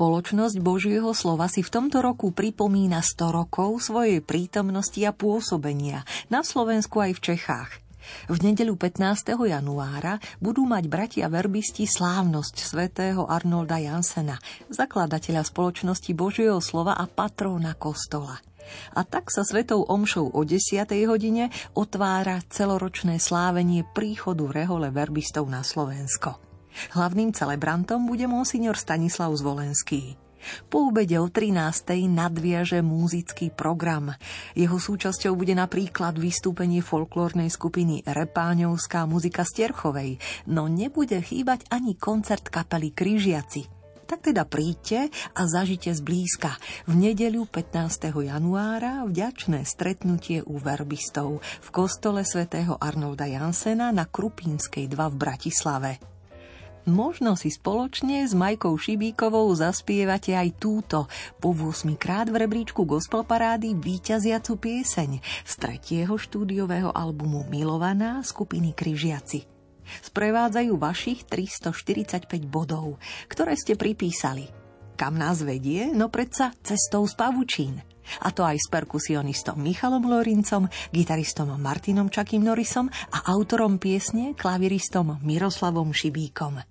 Spoločnosť Božieho slova si v tomto roku pripomína 100 rokov svojej prítomnosti a pôsobenia na Slovensku aj v Čechách. V nedeľu 15. januára budú mať bratia verbisti slávnosť svätého Arnolda Jansena, zakladateľa spoločnosti Božieho slova a patróna kostola. A tak sa svetou omšou o 10. hodine otvára celoročné slávenie príchodu rehole verbistov na Slovensko. Hlavným celebrantom bude monsignor Stanislav Zvolenský. Po obede o 13. nadviaže múzický program. Jeho súčasťou bude napríklad vystúpenie folklórnej skupiny Repáňovská muzika Stierchovej, no nebude chýbať ani koncert kapely Kryžiaci. Tak teda príďte a zažite zblízka. V nedeľu 15. januára vďačné stretnutie u verbistov v kostole svätého Arnolda Jansena na Krupínskej 2 v Bratislave. Možno si spoločne s Majkou Šibíkovou zaspievate aj túto, po 8 krát v rebríčku gospel parády víťaziacu pieseň z tretieho štúdiového albumu Milovaná skupiny Kryžiaci. Sprevádzajú vašich 345 bodov, ktoré ste pripísali. Kam nás vedie? No predsa cestou z pavučín. A to aj s perkusionistom Michalom Lorincom, gitaristom Martinom Čakým Norisom a autorom piesne klaviristom Miroslavom Šibíkom.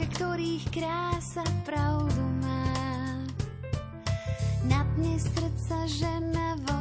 ruke ktorých krása pravdu má. Na dne srdca žene vo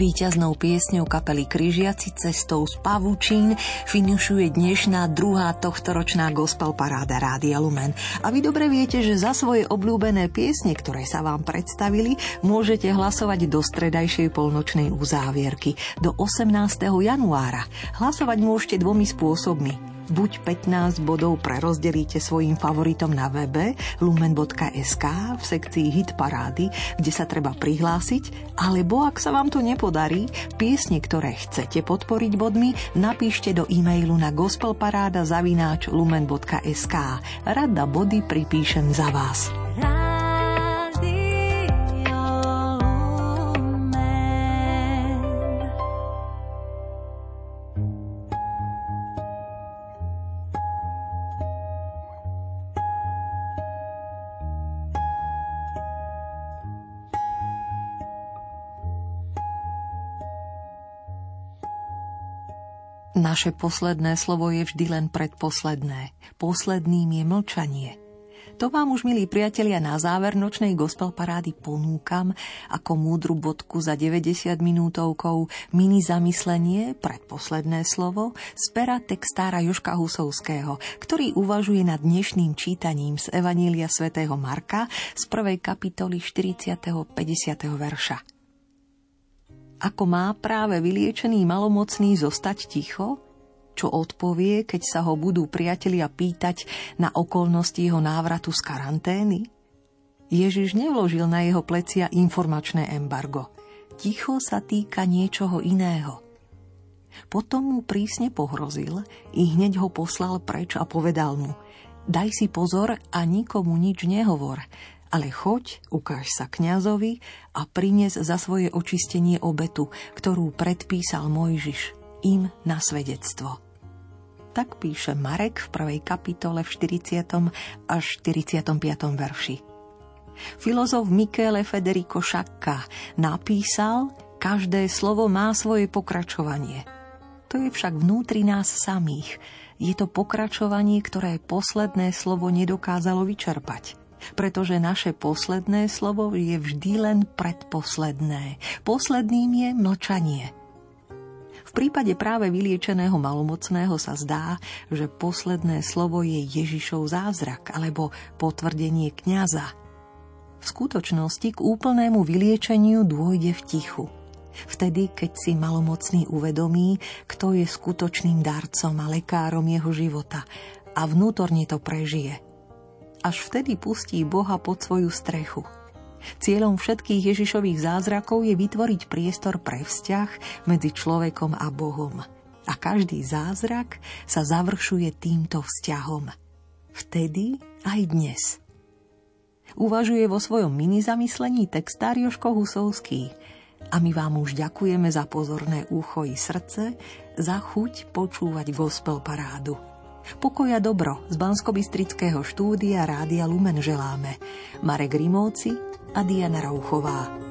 Výťaznou piesňou kapely Kryžiaci cestou z Pavučín finišuje dnešná druhá tohtoročná gospel paráda Rádia Lumen. A vy dobre viete, že za svoje obľúbené piesne, ktoré sa vám predstavili, môžete hlasovať do stredajšej polnočnej uzávierky do 18. januára. Hlasovať môžete dvomi spôsobmi buď 15 bodov prerozdelíte svojim favoritom na webe lumen.sk v sekcii Hit Parády, kde sa treba prihlásiť, alebo ak sa vám to nepodarí, piesne, ktoré chcete podporiť bodmi, napíšte do e-mailu na gospelparáda zavináč lumen.sk. Rada body pripíšem za vás. Naše posledné slovo je vždy len predposledné. Posledným je mlčanie. To vám už, milí priatelia, na záver nočnej gospel parády ponúkam ako múdru bodku za 90 minútovkou mini zamyslenie, predposledné slovo, z pera textára Joška Husovského, ktorý uvažuje nad dnešným čítaním z Evanília svätého Marka z prvej kapitoly 40. 50. verša. Ako má práve vyliečený malomocný zostať ticho? Čo odpovie, keď sa ho budú priatelia pýtať na okolnosti jeho návratu z karantény? Ježiš nevložil na jeho plecia informačné embargo. Ticho sa týka niečoho iného. Potom mu prísne pohrozil i hneď ho poslal preč a povedal mu Daj si pozor a nikomu nič nehovor, ale choď, ukáž sa kňazovi a prines za svoje očistenie obetu, ktorú predpísal Mojžiš im na svedectvo. Tak píše Marek v prvej kapitole v 40. až 45. verši. Filozof Michele Federico Šakka napísal, každé slovo má svoje pokračovanie. To je však vnútri nás samých. Je to pokračovanie, ktoré posledné slovo nedokázalo vyčerpať pretože naše posledné slovo je vždy len predposledné. Posledným je mlčanie. V prípade práve vyliečeného malomocného sa zdá, že posledné slovo je Ježišov zázrak alebo potvrdenie kňaza. V skutočnosti k úplnému vyliečeniu dôjde v tichu. Vtedy, keď si malomocný uvedomí, kto je skutočným darcom a lekárom jeho života a vnútorne to prežije – až vtedy pustí Boha pod svoju strechu. Cieľom všetkých Ježišových zázrakov je vytvoriť priestor pre vzťah medzi človekom a Bohom. A každý zázrak sa završuje týmto vzťahom. Vtedy aj dnes. Uvažuje vo svojom mini zamyslení textár Joško Husovský. A my vám už ďakujeme za pozorné ucho i srdce, za chuť počúvať gospel parádu. Pokoja dobro z Banskobistrického štúdia Rádia Lumen želáme Marek Rimóci a Diana Rauchová.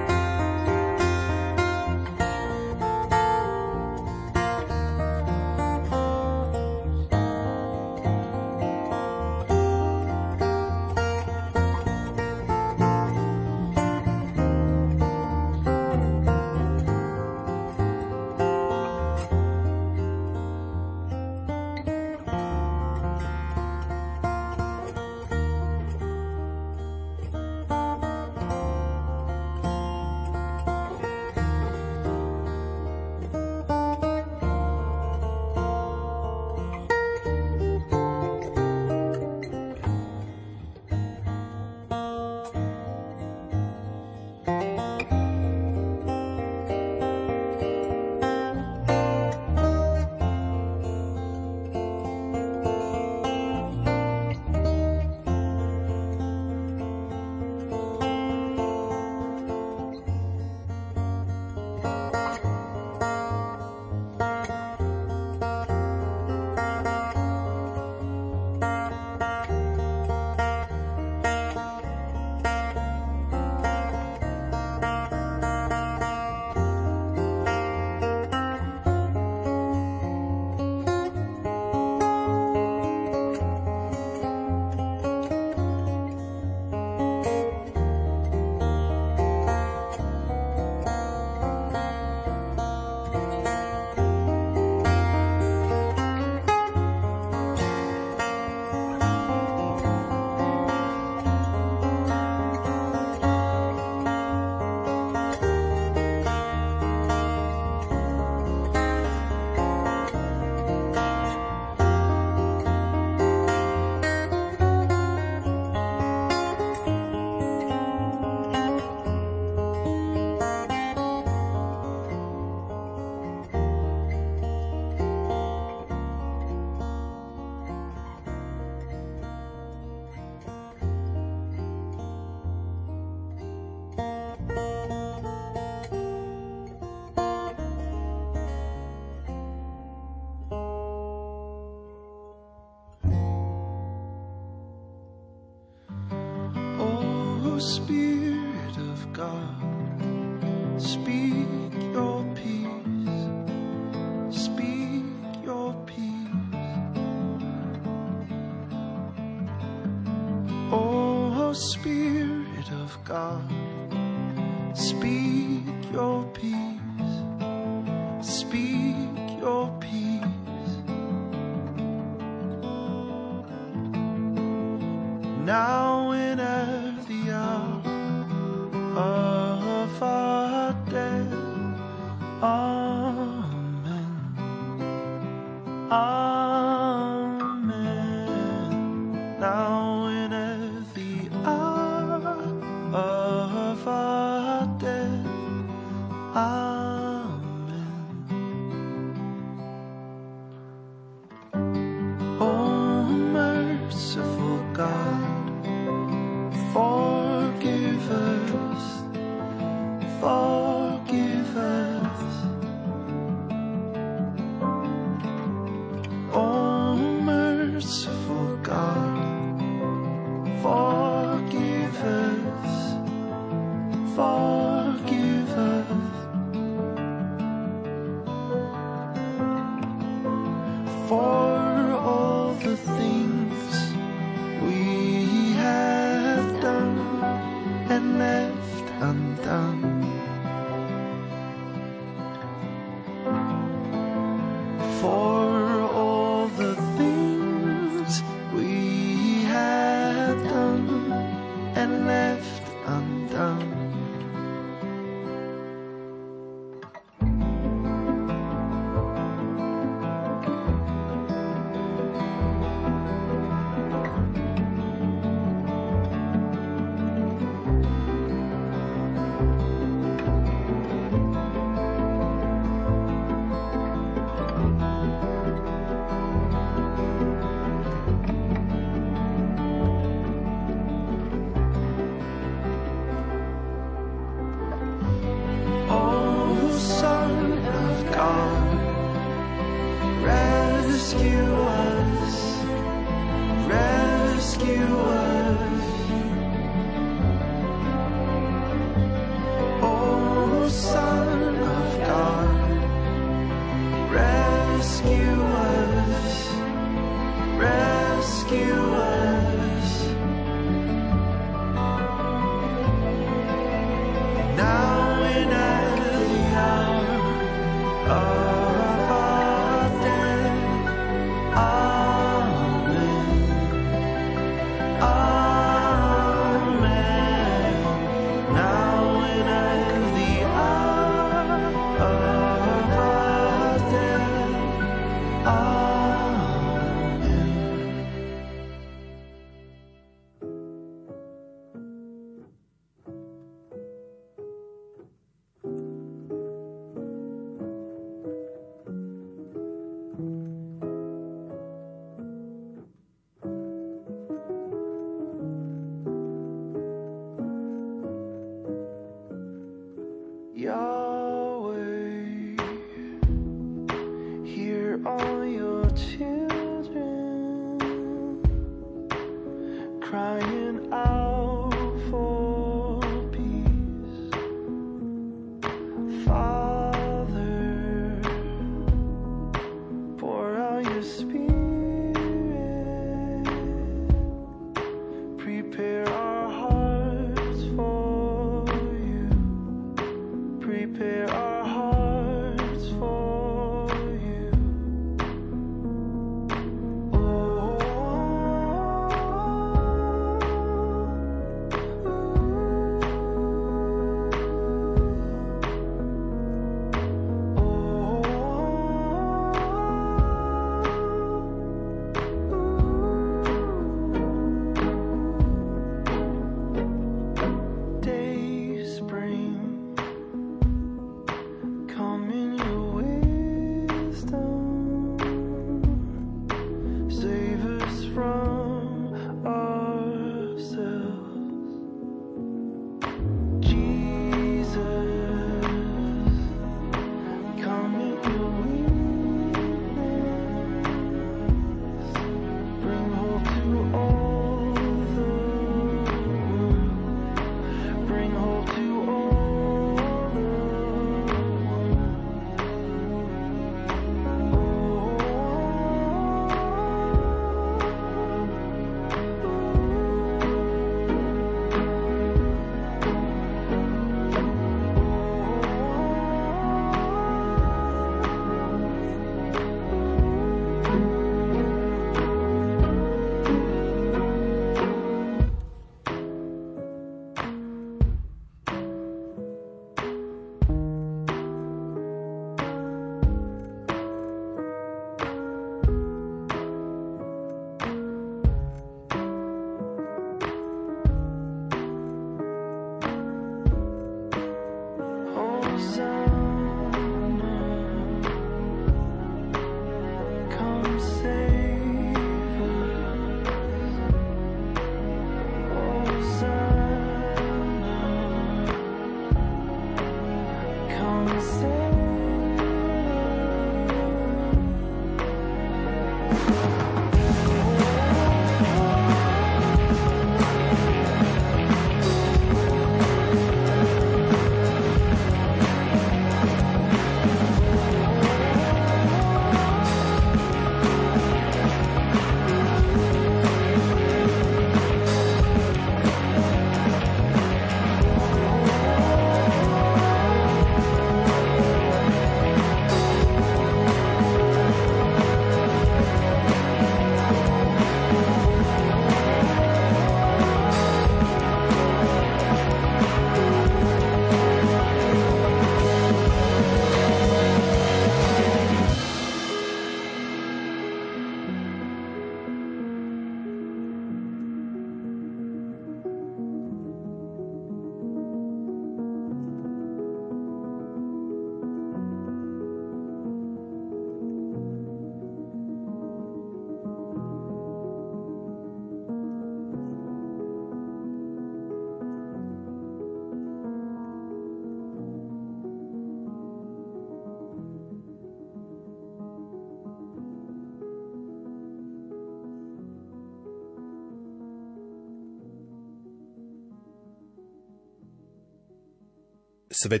Sveti